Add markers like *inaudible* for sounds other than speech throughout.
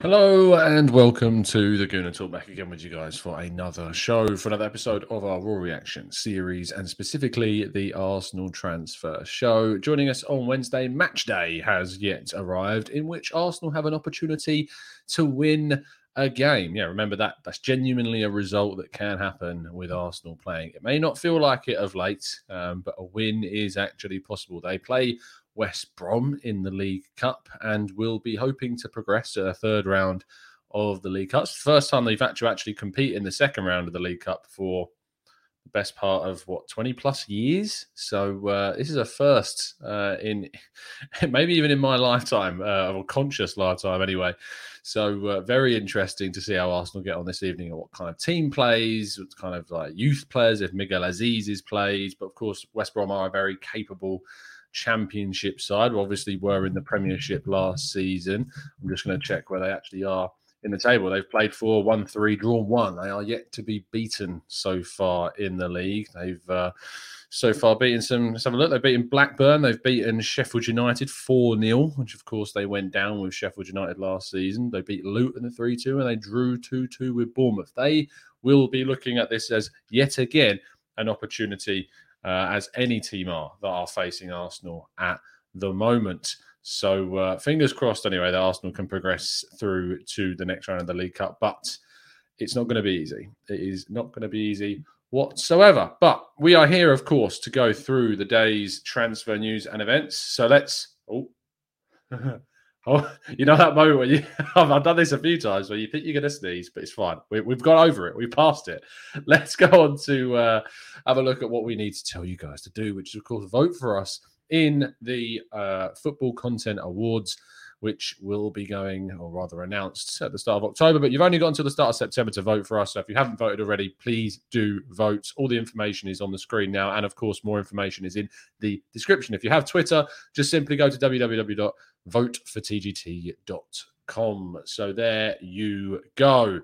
Hello and welcome to the Gooner Talk back again with you guys for another show, for another episode of our Raw Reaction series, and specifically the Arsenal transfer show. Joining us on Wednesday, match day has yet arrived, in which Arsenal have an opportunity to win a game. Yeah, remember that that's genuinely a result that can happen with Arsenal playing. It may not feel like it of late, um, but a win is actually possible. They play West Brom in the League Cup and will be hoping to progress to a third round of the League Cup. It's the first time they've had to actually compete in the second round of the League Cup for the best part of what 20 plus years. So uh, this is a first uh, in *laughs* maybe even in my lifetime, uh, or conscious lifetime anyway. So uh, very interesting to see how Arsenal get on this evening and what kind of team plays, what kind of like youth players, if Miguel Azeez is plays. But of course, West Brom are a very capable championship side. We obviously were in the Premiership last season. I'm just going to check where they actually are in the table. They've played four, one, three, drawn one. They are yet to be beaten so far in the league. They've uh, so far beaten some. Let's have a look. They've beaten Blackburn. They've beaten Sheffield United 4 0, which of course they went down with Sheffield United last season. They beat Luton 3 2 and they drew 2 2 with Bournemouth. They will be looking at this as yet again an opportunity uh, as any team are that are facing Arsenal at the moment. So uh, fingers crossed, anyway, that Arsenal can progress through to the next round of the League Cup. But it's not going to be easy. It is not going to be easy whatsoever. But we are here, of course, to go through the day's transfer news and events. So let's. Oh. *laughs* Oh, *laughs* you know that moment where you *laughs* I've done this a few times where you think you're going to sneeze, but it's fine. We, have got over it. We've passed it. *laughs* Let's go on to uh, have a look at what we need to tell you guys to do, which is of course vote for us in the uh, Football Content Awards which will be going, or rather announced at the start of October. But you've only got until the start of September to vote for us. So if you haven't voted already, please do vote. All the information is on the screen now. And of course, more information is in the description. If you have Twitter, just simply go to www.votefortgt.com. So there you go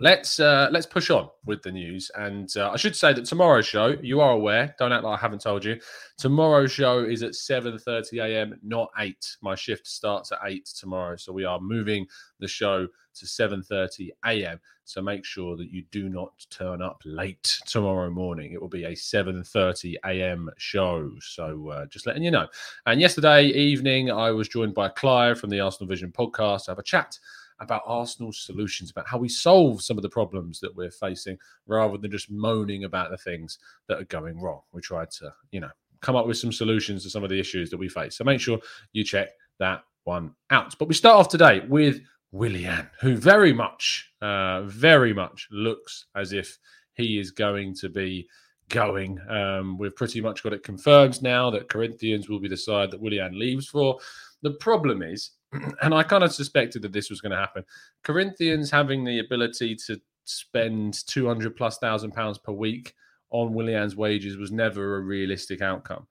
let's uh, let's push on with the news. And uh, I should say that tomorrow's show, you are aware, don't act like I haven't told you. Tomorrow's show is at 7:30 a.m., not 8. My shift starts at 8 tomorrow, so we are moving the show to 7:30 a.m. So make sure that you do not turn up late tomorrow morning. It will be a 7:30 a.m. show. So uh, just letting you know. And yesterday evening, I was joined by Clive from the Arsenal Vision podcast to have a chat about Arsenal's solutions, about how we solve some of the problems that we're facing, rather than just moaning about the things that are going wrong. We tried to, you know, come up with some solutions to some of the issues that we face. So make sure you check that one out. But we start off today with Willian, who very much, uh, very much looks as if he is going to be going. Um, we've pretty much got it confirmed now that Corinthians will be the side that Willian leaves for. The problem is *clears throat* and I kind of suspected that this was going to happen. Corinthians having the ability to spend 200 plus thousand pounds per week on Willian's wages was never a realistic outcome.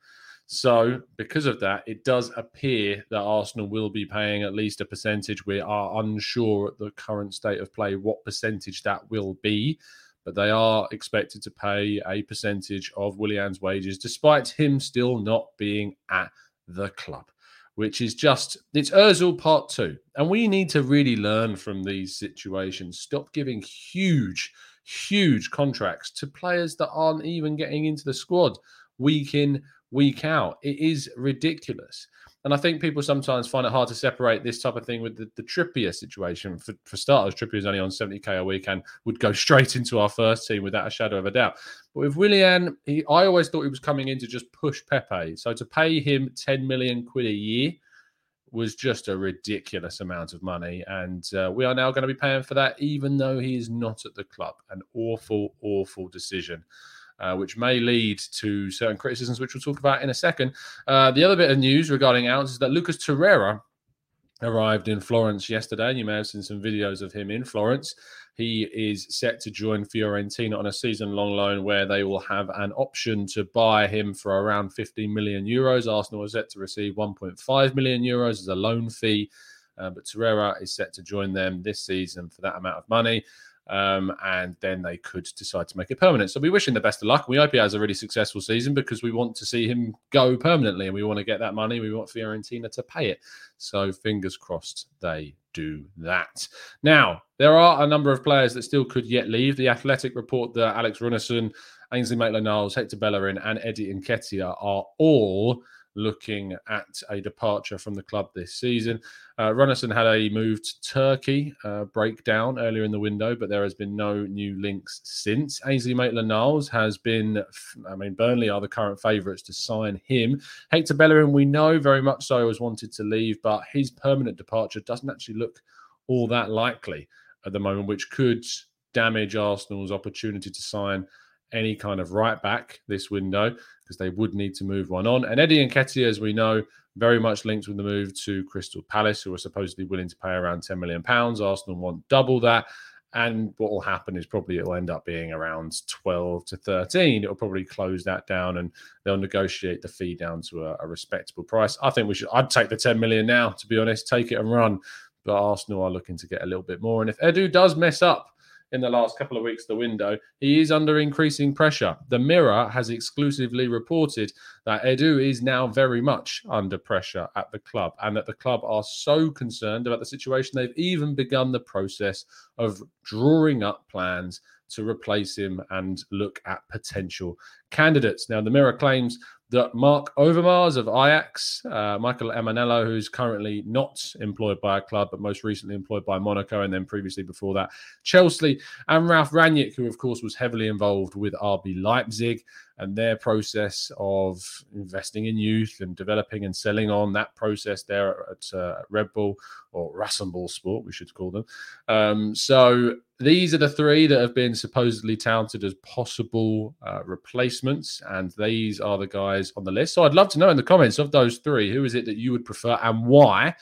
So, because of that, it does appear that Arsenal will be paying at least a percentage. We are unsure at the current state of play what percentage that will be, but they are expected to pay a percentage of Willian's wages, despite him still not being at the club which is just it's Özil part two. And we need to really learn from these situations. Stop giving huge, huge contracts to players that aren't even getting into the squad week in, week out. It is ridiculous. And I think people sometimes find it hard to separate this type of thing with the, the Trippier situation. For, for starters, Trippier is only on 70k a week and would go *laughs* straight into our first team without a shadow of a doubt. But with Willian, he, I always thought he was coming in to just push Pepe. So to pay him 10 million quid a year was just a ridiculous amount of money. And uh, we are now going to be paying for that, even though he is not at the club. An awful, awful decision uh, which may lead to certain criticisms, which we'll talk about in a second. Uh, the other bit of news regarding Ounce is that Lucas Torreira arrived in Florence yesterday, and you may have seen some videos of him in Florence. He is set to join Fiorentina on a season long loan where they will have an option to buy him for around 15 million euros. Arsenal is set to receive 1.5 million euros as a loan fee. Uh, but Torreira is set to join them this season for that amount of money um, and then they could decide to make it permanent. So we wish him the best of luck. We hope he has a really successful season because we want to see him go permanently, and we want to get that money. We want Fiorentina to pay it. So fingers crossed they do that. Now there are a number of players that still could yet leave. The Athletic report that Alex Runarsson, Ainsley Maitland-Niles, Hector Bellerin, and Eddie Nketiah are all looking at a departure from the club this season. Uh, Runarsson had a move to Turkey uh, breakdown earlier in the window, but there has been no new links since. Ainsley Maitland Niles has been, I mean, Burnley are the current favourites to sign him. Hector Bellerin, we know very much so, has wanted to leave, but his permanent departure doesn't actually look all that likely at the moment, which could damage Arsenal's opportunity to sign any kind of right back this window because they would need to move one on. And Eddie and Nketiah, as we know, very much linked with the move to Crystal Palace, who are supposedly willing to pay around 10 million pounds. Arsenal want double that. And what will happen is probably it'll end up being around 12 to 13. It'll probably close that down and they'll negotiate the fee down to a, a respectable price. I think we should, I'd take the 10 million now, to be honest, take it and run. But Arsenal are looking to get a little bit more. And if Edu does mess up, in the last couple of weeks, the window, he is under increasing pressure. The Mirror has exclusively reported that Edu is now very much under pressure at the club and that the club are so concerned about the situation, they've even begun the process of drawing up plans to replace him and look at potential candidates. Now, the Mirror claims that Marc Overmars of Ajax, uh, Michael Emenalo, who's currently not employed by a club, but most recently employed by Monaco, and then previously before that, Chelsea, and Ralf Rangnick, who of course was heavily involved with RB Leipzig and their process of investing in youth and developing and selling on that process there at uh, Red Bull or Rasenball Sport, we should call them. Um, so these are the three that have been supposedly touted as possible uh, replacements, and these are the guys on the list. So I'd love to know in the comments of those three, who is it that you would prefer and why?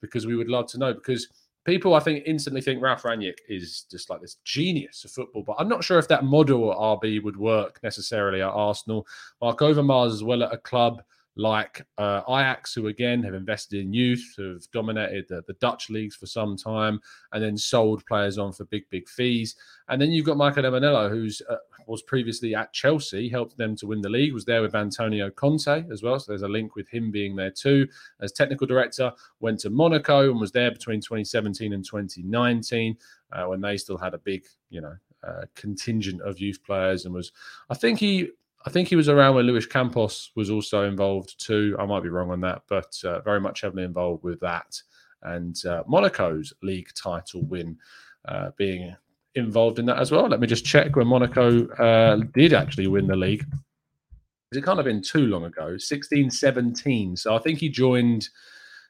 Because we would love to know. Because people, I think, instantly think Ralf Rangnick is just like this genius of football, but I'm not sure if that model RB would work necessarily at Arsenal. Marc Overmars as well at a club like uh, Ajax, who again have invested in youth, have dominated the, the, Dutch leagues for some time, and then sold players on for big, big fees. And then you've got Michael Emenalo, who's uh, was previously at Chelsea, helped them to win the league, was there with Antonio Conte as well. So there's a link with him being there too. As technical director, went to Monaco and was there between 2017 and 2019 uh, when they still had a big, you know, uh, contingent of youth players and was, I think he I think he was around when Luis Campos was also involved too. I might be wrong on that, but uh, very much heavily involved with that. And uh, Monaco's league title win uh, being involved in that as well. Let me just check when Monaco uh, did actually win the league. It can't have been too long ago, 16 17. So I think he joined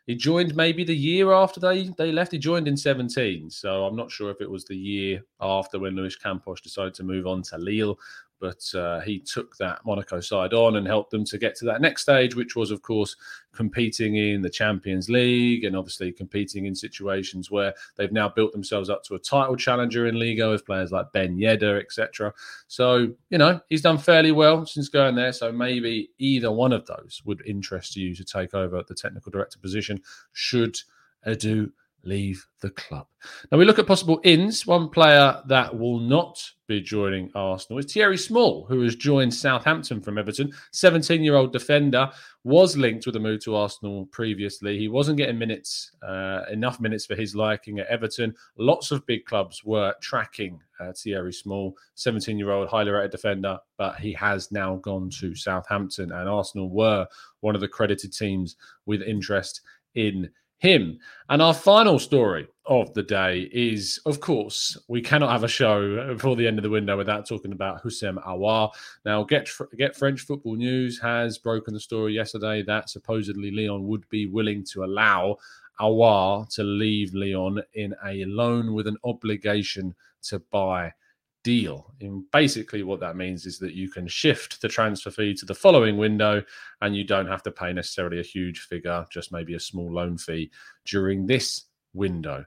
he joined maybe the year after they they left. He joined in 17, so I'm not sure if it was the year after when Luis Campos decided to move on to Lille. But uh, he took that Monaco side on and helped them to get to that next stage, which was, of course, competing in the Champions League and obviously competing in situations where they've now built themselves up to a title challenger in Liga with players like Ben Yedder, etc. So, you know, he's done fairly well since going there. So maybe either one of those would interest you to take over the technical director position should Edu leave the club. Now we look at possible ins. One player that will not be joining Arsenal is Thierry Small, who has joined Southampton from Everton. 17 year old defender was linked with a move to Arsenal previously. He wasn't getting minutes, uh, enough minutes for his liking at Everton. Lots of big clubs were tracking uh, Thierry Small, 17 year old, highly rated defender, but he has now gone to Southampton, and Arsenal were one of the credited teams with interest in him. And our final story of the day is, of course, we cannot have a show before the end of the window without talking about Houssem Aouar. Now, Get Get French Football News has broken the story yesterday that supposedly Lyon would be willing to allow Aouar to leave Lyon in a loan with an obligation to buy deal. And basically, what that means is that you can shift the transfer fee to the following window and you don't have to pay necessarily a huge figure, just maybe a small loan fee during this window.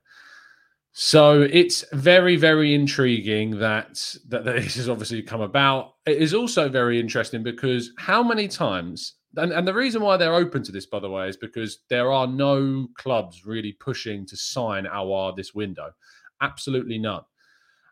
So it's very, very intriguing that, that *laughs* this has obviously come about. It is also very interesting because how many times, and, and the reason why they're open to this, by the way, is because there are no clubs really pushing to sign Aouar this window. Absolutely none.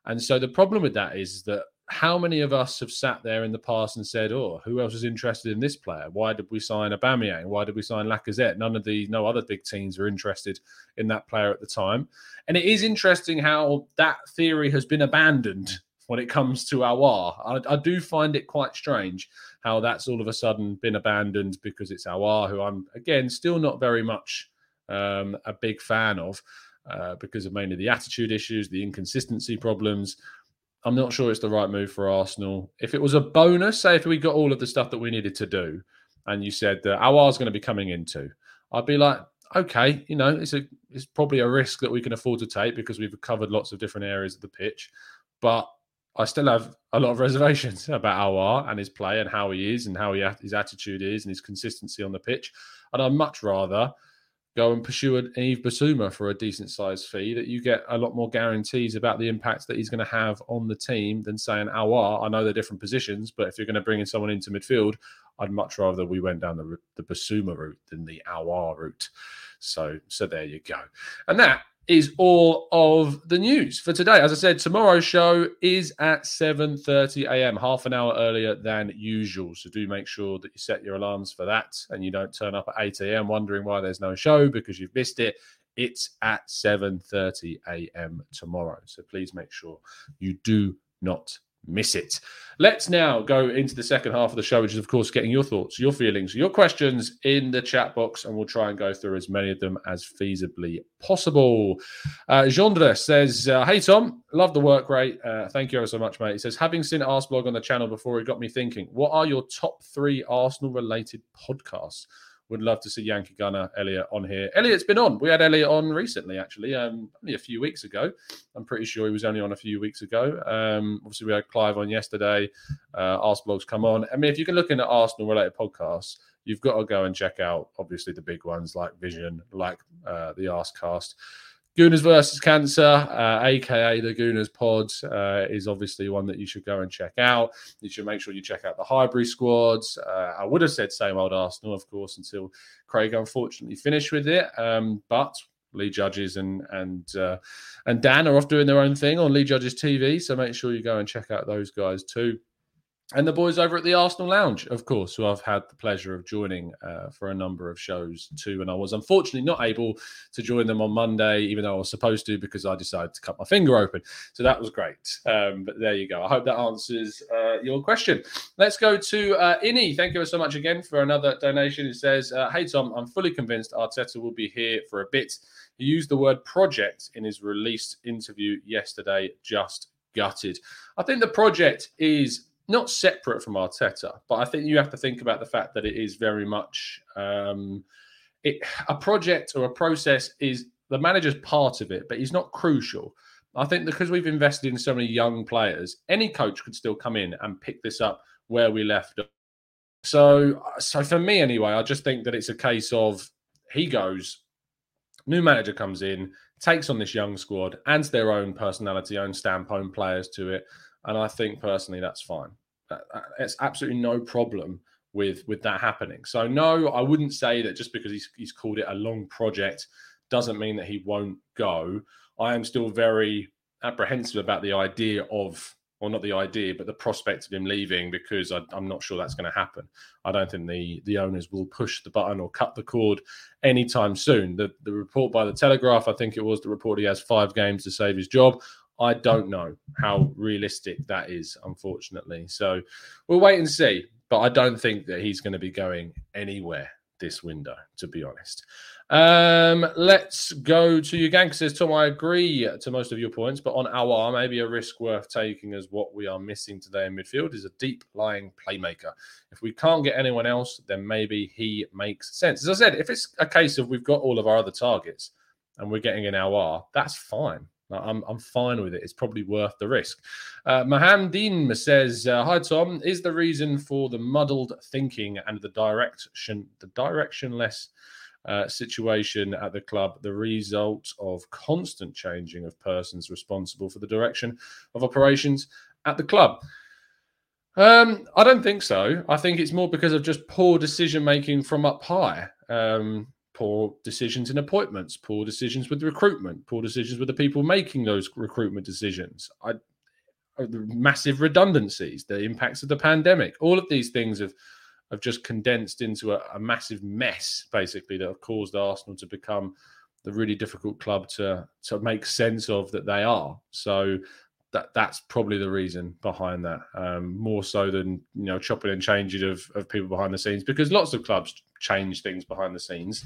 And so the problem with that is that how many of us have sat there in the past and said, "Oh, who else is interested in this player? Why did we sign Aubameyang? Why did we sign Lacazette? None of the no other big teams are interested in that player at the time." And it is interesting how that theory has been abandoned when it comes to Aouar. I, I do find it quite strange how that's all of a sudden been abandoned because it's Aouar, who I'm again still not very much um, a big fan of uh, because of mainly the attitude issues, the inconsistency problems. I'm not sure it's the right move for Arsenal. If it was a bonus, say if we got all of the stuff that we needed to do, and you said that Aouar's going to be coming into, I'd be like, okay, you know, it's a it's probably a risk that we can afford to take because we've covered lots of different areas of the pitch, but I still have a lot of *laughs* reservations about Aouar and his play and how he is and how he, his attitude is and his consistency on the pitch. And I'd much rather go and pursue an Yves Bissouma for a decent sized fee, that you get a lot more guarantees about the impact that he's going to have on the team than saying Aouar. I know they're different positions, but if you're going to bring in someone into midfield, I'd much rather we went down the the Bissouma route than the Aouar route. So, so there you go. And that is all of the news for today. As I said, tomorrow's show is at 7:30 a.m., half an hour earlier than usual. So do make sure that you set your alarms for that and you don't turn up at 8 a.m. wondering why there's no show because you've missed it. It's at 7:30 a.m. tomorrow. So please make sure you do not miss it. Let's now go into the second half of the show, which is, of course, getting your thoughts, your feelings, your questions in the chat box, and we'll try and go through as many of them as feasibly possible. Uh, Gendra says, uh, Hey, Tom, love the work rate. Uh, thank you ever so much, mate. He says, Having seen Arsenal on the channel before, it got me thinking, what are your top three Arsenal related podcasts? Would love to see Yankee Gunner Elliot on here. Elliot's been on. We had Elliot on recently, actually, um, only a few weeks ago. I'm pretty sure he was only on a few weeks ago. Um, obviously, we had Clive on yesterday. Uh, Arsenal's come on. I mean, if you're looking at Arsenal related podcasts, you've got to go and check out obviously the big ones like Vision, like uh, the Arscast. Gooners versus Cancer, uh, aka the Gooners Pod, uh, is obviously one that you should go and check out. You should make sure you check out the Highbury squads. Uh, I would have said same old Arsenal, of course, until Craig unfortunately finished with it. Um, but Lee Judges and and uh, and Dan are off doing their own thing on Lee Judges TV, so make sure you go and check out those guys too and the boys over at the Arsenal Lounge, of course, who I've had the pleasure of joining uh, for a number of shows too. And I was unfortunately not able to join them on Monday, even though I was supposed to, because I decided to cut my finger open. So that was great. Um, but there you go. I hope that answers uh, your question. Let's go to uh, Innie. Thank you so much again for another donation. It says, uh, Hey, Tom, I'm fully convinced Arteta will be here for a bit. He used the word project in his released interview yesterday, just gutted. I think the project is not separate from Arteta, but I think you have to think about the fact that it is very much um, it, a project or a process is the manager's part of it, but he's not crucial. I think because we've invested in so many young players, any coach could still come in and pick this up where we left. So, so for me anyway, I just think that it's a case of he goes, new manager comes in, takes on this young squad, adds their own personality, own stamp, own players to it, and I think personally that's fine. Uh, uh, it's absolutely no problem with with that happening. So no, I wouldn't say that just because he's he's called it a long project doesn't mean that he won't go. I am still very apprehensive about the idea of, or not the idea, but the prospect of him leaving because I, am not sure that's going to happen. I don't think the the owners will push the button or cut the cord anytime soon. The the report by the Telegraph, I think it was the report he has five games to save his job. I don't know how realistic that is, unfortunately. So we'll wait and see. But I don't think that he's going to be going anywhere this window, to be honest. Um, let's go to Uganka says, Tom, I agree to most of your points, but on Aouar maybe a risk worth taking as what we are missing today in midfield is a deep lying playmaker. If we can't get anyone else, then maybe he makes sense. As I said, if it's a case of we've got all of our other targets and we're getting an Aouar, that's fine. I'm, I'm fine with it. It's probably worth the risk. Uh, says, uh, "Hi Tom, is the reason for the muddled thinking and the direction, the directionless uh, situation at the club, the result of constant changing of persons responsible for the direction of operations at the club." Um, I don't think so. I think it's more because of just poor decision making from up high. Um, poor decisions in appointments, poor decisions with recruitment, poor decisions with the people making those recruitment decisions. I, uh, massive redundancies, the impacts of the pandemic, all of these things have have just condensed into a, a, massive mess, basically, that have caused Arsenal to become the really difficult club to to make sense of that they are. So that that's probably the reason behind that, um, more so than you know chopping and changing of of people behind the scenes, because lots of clubs change things behind the scenes.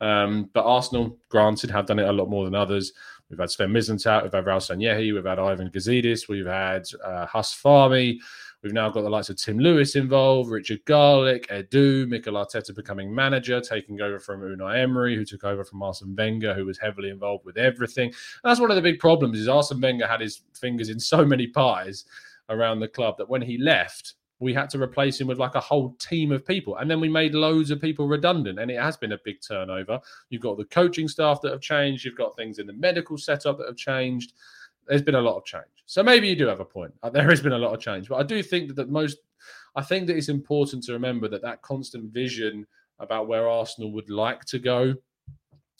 Um, but Arsenal, granted, have done it a lot more than others. We've had Sven Mislintat, we've had Raul Sanllehi, we've had Ivan Gazidis, we've had uh, Huss Fahmy, we've now got the likes of Tim Lewis involved, Richard Garlick, Edu, Mikel Arteta becoming manager, taking over from Unai Emery, who took over from Arsene Wenger, who was heavily involved with everything. And that's one of the big problems is Arsene Wenger had his fingers in so many pies around the club that when he left, we had to replace him with like a whole team of people. And then we made loads of people redundant. And it has been a big turnover. You've got the coaching staff that have changed, you've got things in the medical setup that have changed. There's been a lot of change. So maybe you do have a point. Uh, there has been a lot of change. But I do think that, most, I think that it's important to remember that that constant vision about where Arsenal would like to go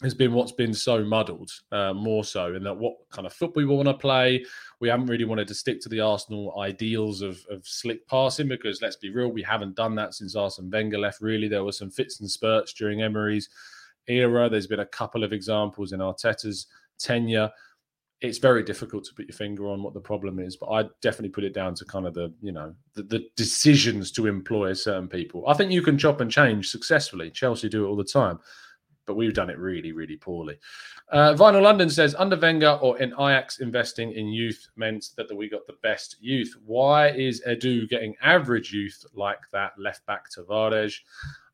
has been what's been so muddled, uh, more so, in that what kind of football we want to play. We haven't really wanted to stick to the Arsenal ideals of, of slick passing because, let's be real, we haven't done that since Arsene Wenger left. Really, there were some fits and spurts during Emery's era. There's been a couple of examples in Arteta's tenure. It's very difficult to put your finger on what the problem is, but I definitely put it down to kind of the, you know, the, the decisions to employ certain people. I think you can chop and change successfully. Chelsea do it all the time but we've done it really, really poorly. Uh, Vinyl London says under Wenger or in Ajax investing in youth meant that we got the best youth. Why is Edu getting average youth like that left back Tavares?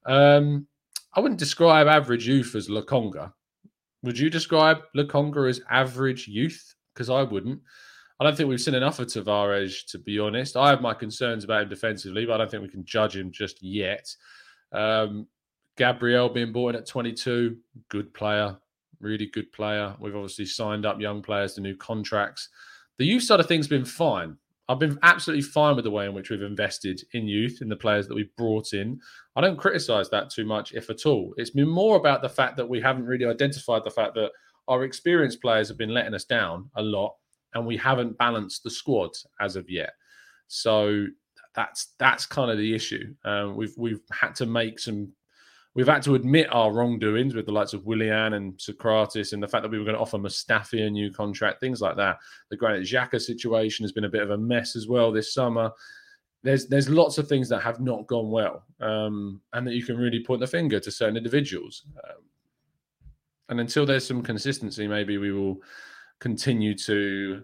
Um, I wouldn't describe average youth as Lokonga. Would you describe Lokonga as average youth? Because I wouldn't. I don't think we've seen enough of Tavares, to be honest. I have my concerns about him defensively, but I don't think we can judge him just yet. Um, Gabriel being bought in at 22, good player, really good player. We've obviously signed up young players to new contracts. The youth side of things been fine. I've been absolutely fine with the way in which we've invested in youth, in the players that we've brought in. I don't criticize that too much, if at all. It's been more about the fact that we haven't really identified the fact that our experienced players have been letting us down a lot, and we haven't balanced the squad as of yet. So that's that's kind of the issue. Um, we've we've had to make some we've had to admit our wrongdoings with the likes of Willian and Sokratis and the fact that we were going to offer Mustafi a new contract, things like that. The Granit Xhaka situation has been a bit of a mess as well this summer. There's there's lots of things that have not gone well, um, and that you can really point the finger to certain individuals. Um, and until there's some consistency, maybe we will continue to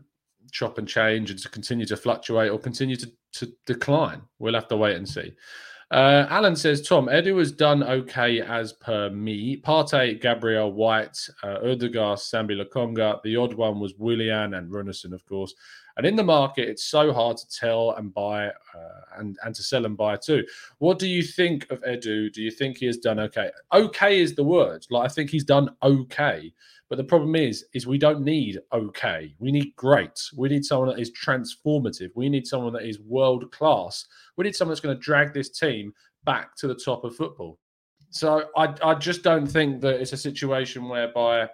chop and change and to continue to fluctuate or continue to, to decline. We'll have to wait and see. Uh, Alan says, Tom, Edu has done okay as per me. Partey, Gabriel White, uh, Odegaard, Sambi Lokonga. The odd one was Willian and Runarsson, of course. And in the market, it's so hard to tell and buy uh, and, and to sell and buy too. What do you think of Edu? Do you think he has done okay? Okay is the word. Like, I think he's done okay. But the problem is, is we don't need okay. We need great. We need someone that is transformative. We need someone that is world class. We need someone that's going to drag this team back to the top of football. So I, I just don't think that it's a situation whereby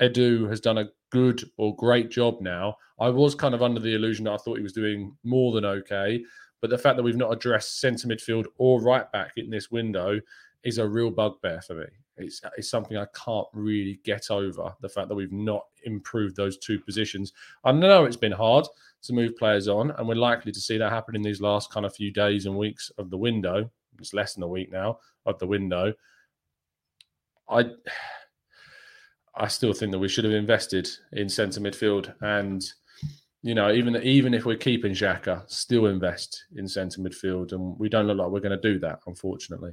Edu has done a good or great job now. I was kind of under the illusion that I thought he was doing more than okay. But the fact that we've not addressed centre midfield or right back in this window is a real bugbear for me. It's, it's something I can't really get over the fact that we've not improved those two positions. I know it's been hard to move players on, and we're likely to see that happen in these last kind of few days and weeks of the window. It's less than a week now of the window. I *sighs* I still think that we should have invested in centre midfield, and you know, even even if we're keeping Xhaka, still invest in centre midfield, and we don't look like we're going to do that, unfortunately.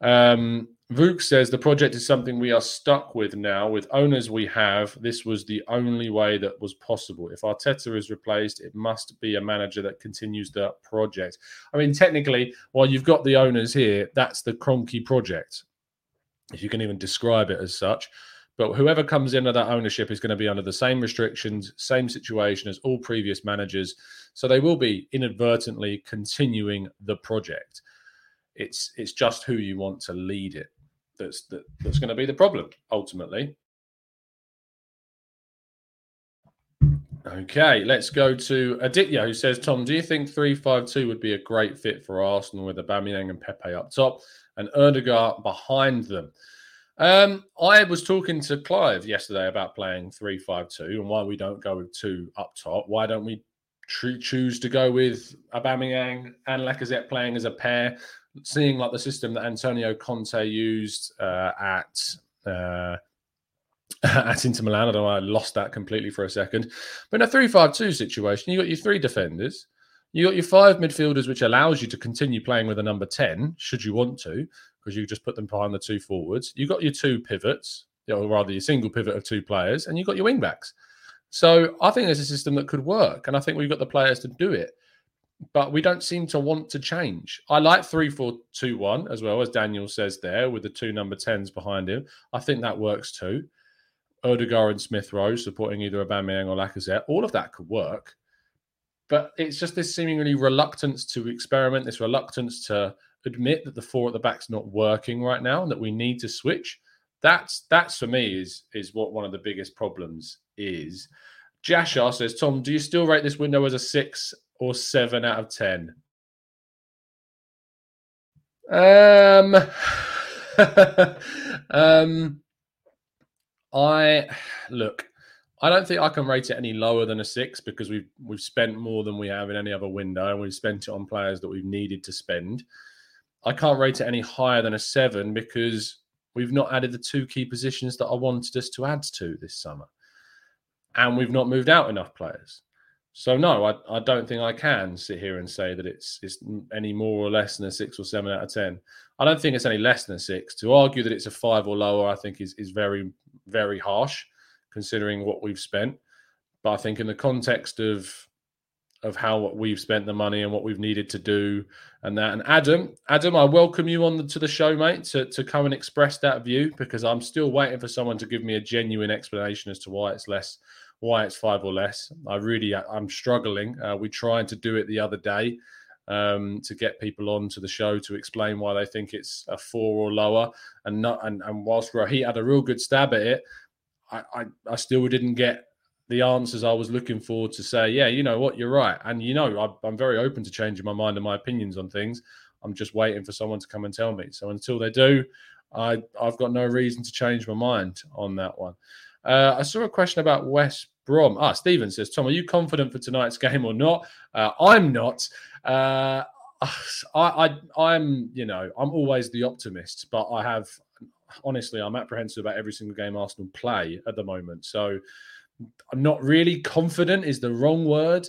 Um, Vuk says the project is something we are stuck with now. With owners we have, this was the only way that was possible. If Arteta is replaced, it must be a manager that continues the project. I mean, technically, while you've got the owners here, that's the Kroenke project, if you can even describe it as such. But whoever comes in under that ownership is going to be under the same restrictions, same situation as all previous managers. So they will be inadvertently continuing the project. It's it's just who you want to lead it that's that, that's going to be the problem ultimately. Okay, let's go to Aditya, who says, Tom, do you think 352 would be a great fit for Arsenal with Aubameyang and Pepe up top and Odegaard behind them? Um, I was talking to Clive yesterday about playing 352 and why we don't go with two up top. Why don't we tr- choose to go with Aubameyang and Lacazette playing as a pair seeing like the system that Antonio Conte used uh, at uh, *laughs* at Inter Milan. I don't know, I lost that completely for a second. But in a 3 5 2 situation, you got your three defenders, you got your five midfielders, which allows you to continue playing with a number 10, should you want to, because you just put them behind the two forwards. You got your two pivots, or rather your single pivot of two players, and you got your wing backs. So I think there's a system that could work, and I think we've got the players to do it but we don't seem to want to change. I like three, four, two, one as well as Daniel says there with the two number tens behind him. I think that works too. Odegaard and Smith Rowe supporting either Aubameyang or Lacazette. All of that could work, but it's just this seemingly reluctance to experiment, this reluctance to admit that the four at the back's not working right now and that we need to switch. That's that's for me is is what one of the biggest problems is. Jashar says, Tom, do you still rate this window as a six or seven out of ten? Um, *laughs* um, I look. I don't think I can rate it any lower than a six because we've we've spent more than we have in any other window, and we've spent it on players that we've needed to spend. I can't rate it any higher than a seven because we've not added the two key positions that I wanted us to add to this summer, and we've not moved out enough players. So no, I, I don't think I can sit here and say that it's it's any more or less than a six or seven out of ten. I don't think it's any less than a six. To argue that it's a five or lower, I think is is very very harsh, considering what we've spent. But I think in the context of of how we've spent the money and what we've needed to do and that. And Adam, Adam, I welcome you on the, to the show, mate, to, to come and express that view because I'm still waiting for someone to give me a genuine explanation as to why it's less why it's five or less. I really, I'm struggling. Uh, we tried to do it the other day um, to get people on to the show to explain why they think it's a four or lower. And not, and, and whilst he had a real good stab at it, I, I, I still didn't get the answers I was looking for to say, yeah, you know what, you're right. And you know, I, I'm very open to changing my mind and my opinions on things. I'm just waiting for someone to come and tell me. So until they do, I, I've got no reason to change my mind on that one. Uh, I saw a question about West Brom. Ah, Stephen says, Tom, are you confident for tonight's game or not? Uh, I'm not. Uh, I, I, am you know, I'm always the optimist, but I have, honestly, I'm apprehensive about every single game Arsenal play at the moment. So I'm not really confident is the wrong word,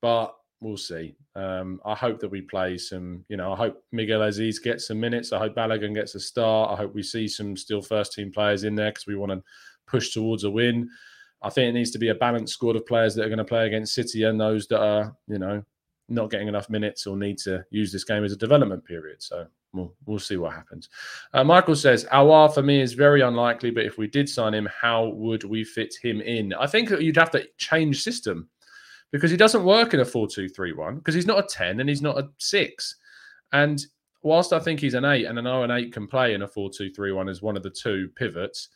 but we'll see. Um, I hope that we play some, you know, I hope Miguel Azeez gets some minutes. I hope Balogun gets a start. I hope we see some still first team players in there because we want to push towards a win. I think it needs to be a balanced squad of players that are going to play against City and those that are, you know, not getting enough minutes or need to use this game as a development period. So we'll, we'll see what happens. Uh, Michael says, Aouar for me is very unlikely, but if we did sign him, how would we fit him in? I think you'd have to change system because he doesn't work in a 4 2 3 1 because he's not a 10 and he's not a 6. And whilst I think he's an 8 and I know an 8 can play in a 4 2 3 1 as one of the two pivots,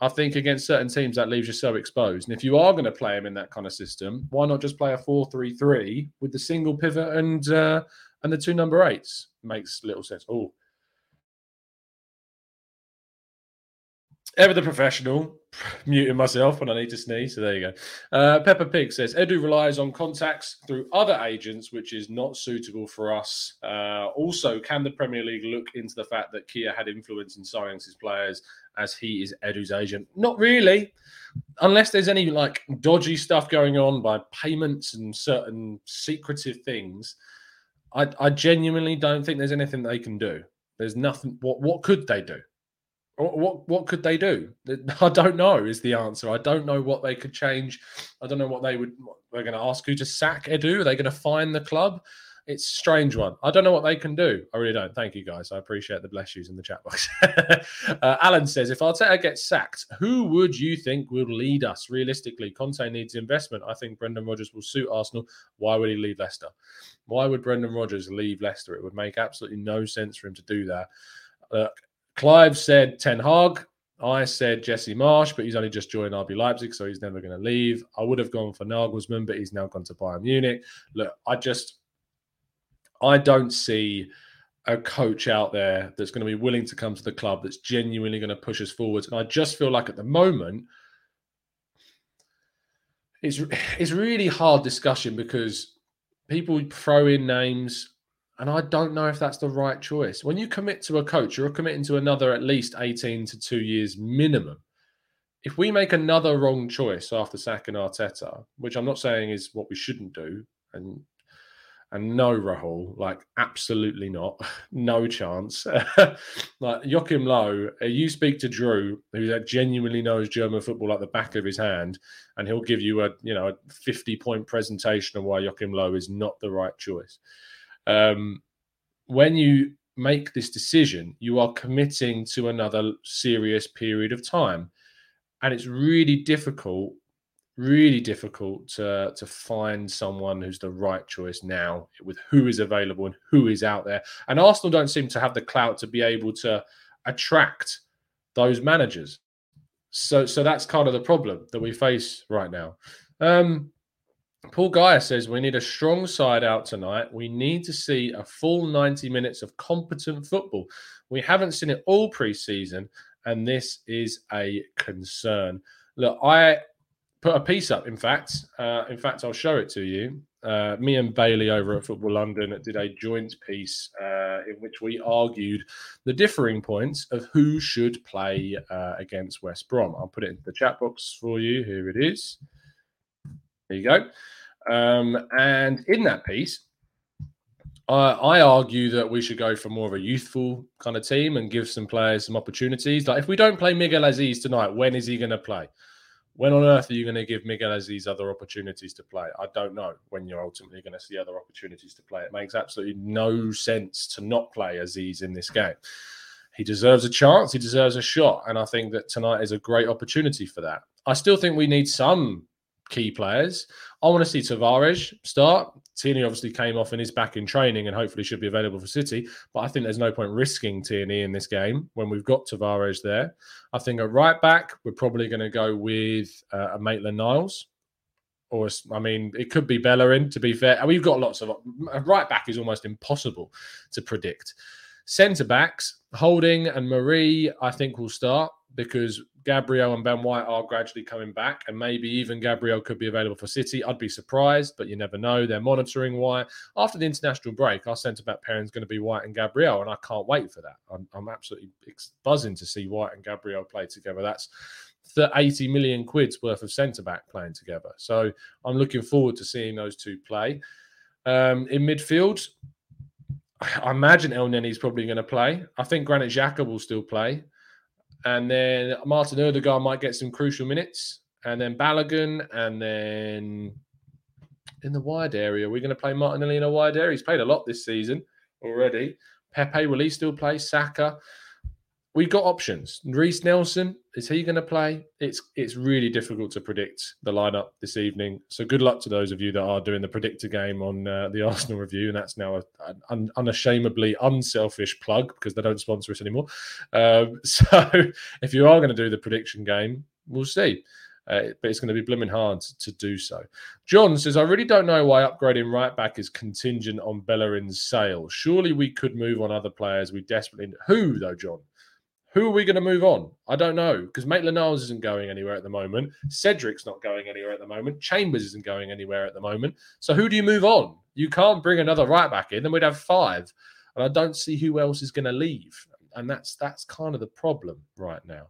I think against certain teams that leaves you so exposed. And if you are going to play him in that kind of system, why not just play a 4 3 3 with the single pivot and uh, and the two number eights? Makes little sense. Oh, Ever the professional, *laughs* muting myself when I need to sneeze. So there you go. Uh, Pepper Pig says Edu relies on contacts through other agents, which is not suitable for us. Uh, also, can the Premier League look into the fact that Kia had influence in signing his players as he is Edu's agent? Not really, unless there's any like dodgy stuff going on by payments and certain secretive things. I, I genuinely don't think there's anything they can do. There's nothing. What what could they do? What what could they do? *laughs* I don't know. Is the answer. I don't know what they could change. I don't know what they would. They're going to ask you to sack Edu. Are they going to find the club? It's a strange one. I don't know what they can do. I really don't. Thank you guys. I appreciate the bless yous in the chat box. *laughs* uh, Alan says, if Arteta gets sacked, who would you think will lead us realistically? Conte needs investment. I think Brendan Rodgers will suit Arsenal. Why would he leave Leicester? Why would Brendan Rodgers leave Leicester? It would make absolutely no sense for him to do that. Look, Clive said Ten Hag. I said Jesse Marsch, but he's only just joined RB Leipzig, so he's never going to leave. I would have gone for Nagelsmann, but he's now gone to Bayern Munich. Look, I just, I don't see a coach out there that's going to be willing to come to the club that's genuinely going to push us forwards. And I just feel like at the moment, it's it's really hard discussion because people throw in names and I don't know if that's the right choice. When you commit to a coach, you're committing to another at least 18 to two years minimum. If we make another wrong choice after sacking Arteta, which I'm not saying is what we shouldn't do, and and no, Rahul, like absolutely not, *laughs* no chance. *laughs* like Joachim Low, uh, you speak to Drew, who genuinely knows German football like the back of his hand, and he'll give you a you know a 50 point presentation of why Joachim Low is not the right choice um, when you make this decision, you are committing to another serious period of time. And it's really difficult, really difficult to, to find someone who's the right choice now with who is available and who is out there. And Arsenal don't seem to have the clout to be able to attract those managers. So, so that's kind of the problem that we face right now. Um, Paul Geyer says we need a strong side out tonight. We need to see a full 90 minutes of competent football. We haven't seen it all preseason, and this is a concern. Look, I put a piece up. In fact, uh, in fact, I'll show it to you. Uh, me and Bailey over at Football London did a joint piece uh, in which we argued the differing points of who should play uh, against West Brom. I'll put it into the chat box for you. Here it is. There you go. Um, and in that piece, I, I argue that we should go for more of a youthful kind of team and give some players some opportunities. Like if we don't play Miguel Azeez tonight, when is he going to play? When on earth are you going to give Miguel Azeez other opportunities to play? I don't know when you're ultimately going to see other opportunities to play. It makes absolutely no sense to not play Azeez in this game. He deserves a chance, he deserves a shot. And I think that tonight is a great opportunity for that. I still think we need some key players. I want to see Tavares start. Tierney obviously came off and is back in training and hopefully should be available for City. But I think there's no point risking Tierney in this game when we've got Tavares there. I think at right back, we're probably going to go with uh, a Maitland Niles. Or, I mean, it could be Bellerin, to be fair. We've got lots of. Right back is almost impossible to predict. Centre backs, Holding and Mari, I think will start because Gabriel and Ben White are gradually coming back, and maybe even Gabriel could be available for City. I'd be surprised, but you never know. They're monitoring White. After the international break, our centre back pairing is going to be White and Gabriel, and I can't wait for that. I'm, I'm absolutely buzzing to see White and Gabriel play together. That's the 80 million quid's worth of centre back playing together. So I'm looking forward to seeing those two play. Um, in midfield, I imagine Elneny's probably going to play. I think Granit Xhaka will still play. And then Martin Odegaard might get some crucial minutes. And then Balogun. And then in the wide area, we're going to play Martinelli in a wide area. He's played a lot this season already. Pepe, will he still play? Saka we've got options. Reiss Nelson is he going to play? It's it's really difficult to predict the lineup this evening. So good luck to those of you that are doing the predictor game on uh, the *laughs* Arsenal review, and that's now an unashamedly unselfish plug because they don't sponsor us anymore. Um, *laughs* so if you are going to do the prediction game, we'll see. Uh, but it's going to be blooming hard to do so. John says, I really don't know why upgrading right back is contingent on Bellerin's sale. Surely we could move on other players we desperately. Who, though, John? Who are we going to move on? I don't know because Maitland Niles isn't going anywhere at the moment. Cedric's not going anywhere at the moment. Chambers isn't going anywhere at the moment. So who do you move on? You can't bring another right back in, then we'd have five. And I don't see who else is going to leave. And that's that's kind of the problem right now.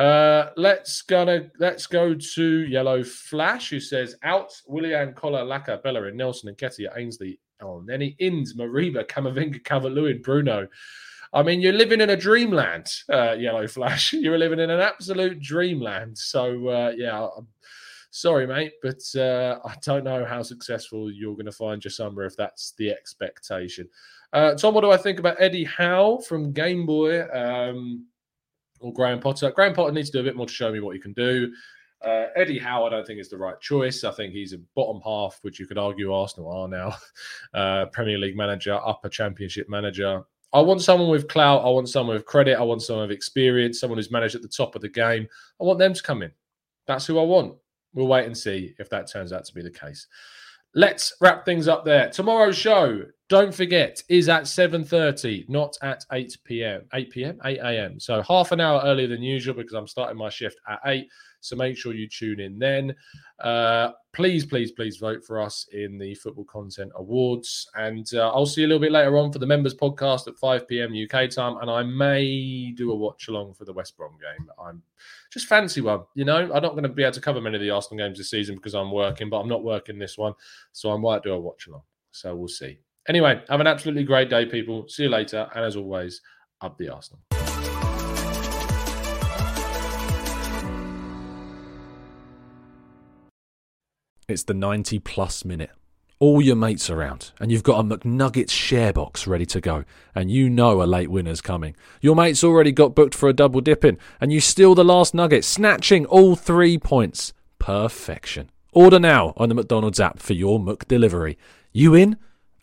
Uh, let's gonna let's go to Yellow Flash, who says out Willian, Collar, Laka, Bellerin, Nelson, Nketiah, Ainsley, oh, Nenny, Inns, Mariba, Camavinga, Calvert-Lewin, Bruno. I mean, you're living in a dreamland, uh, Yellow Flash. *laughs* You're living in an absolute dreamland. So, uh, yeah, I'm sorry, mate, but uh, I don't know how successful you're going to find your summer if that's the expectation. Uh, Tom, what do I think about Eddie Howe from Game Boy um, or Graham Potter? Graham Potter needs to do a bit more to show me what he can do. Uh, Eddie Howe, I don't think is the right choice. I think he's a bottom half, which you could argue Arsenal are now. *laughs* Uh, Premier League manager, upper Championship manager. I want someone with clout. I want someone with credit. I want someone with experience, someone who's managed at the top of the game. I want them to come in. That's who I want. We'll wait and see if that turns out to be the case. Let's wrap things up there. Tomorrow's show, don't forget, is at 7.30, not at 8 p.m. 8 p.m., 8 a.m. So half an hour earlier than usual because I'm starting my shift at 8. So make sure you tune in then. Uh, please, please, please vote for us in the Football Content Awards. And uh, I'll see you a little bit later on for the members podcast at 5 p.m. UK time. And I may do a watch along for the West Brom game. I'm just fancy one. You know, I'm not going to be able to cover many of the Arsenal games this season because I'm working, but I'm not working this one. So I might do a watch along. So we'll see. Anyway, have an absolutely great day, people. See you later. And as always, up the Arsenal. It's the 90 plus minute. All your mates around, and you've got a McNuggets share box ready to go, and you know a late winner's coming. Your mate's already got booked for a double dipping, and you steal the last nugget, snatching all three points. Perfection. Order now on the McDonald's app for your McDelivery. You in?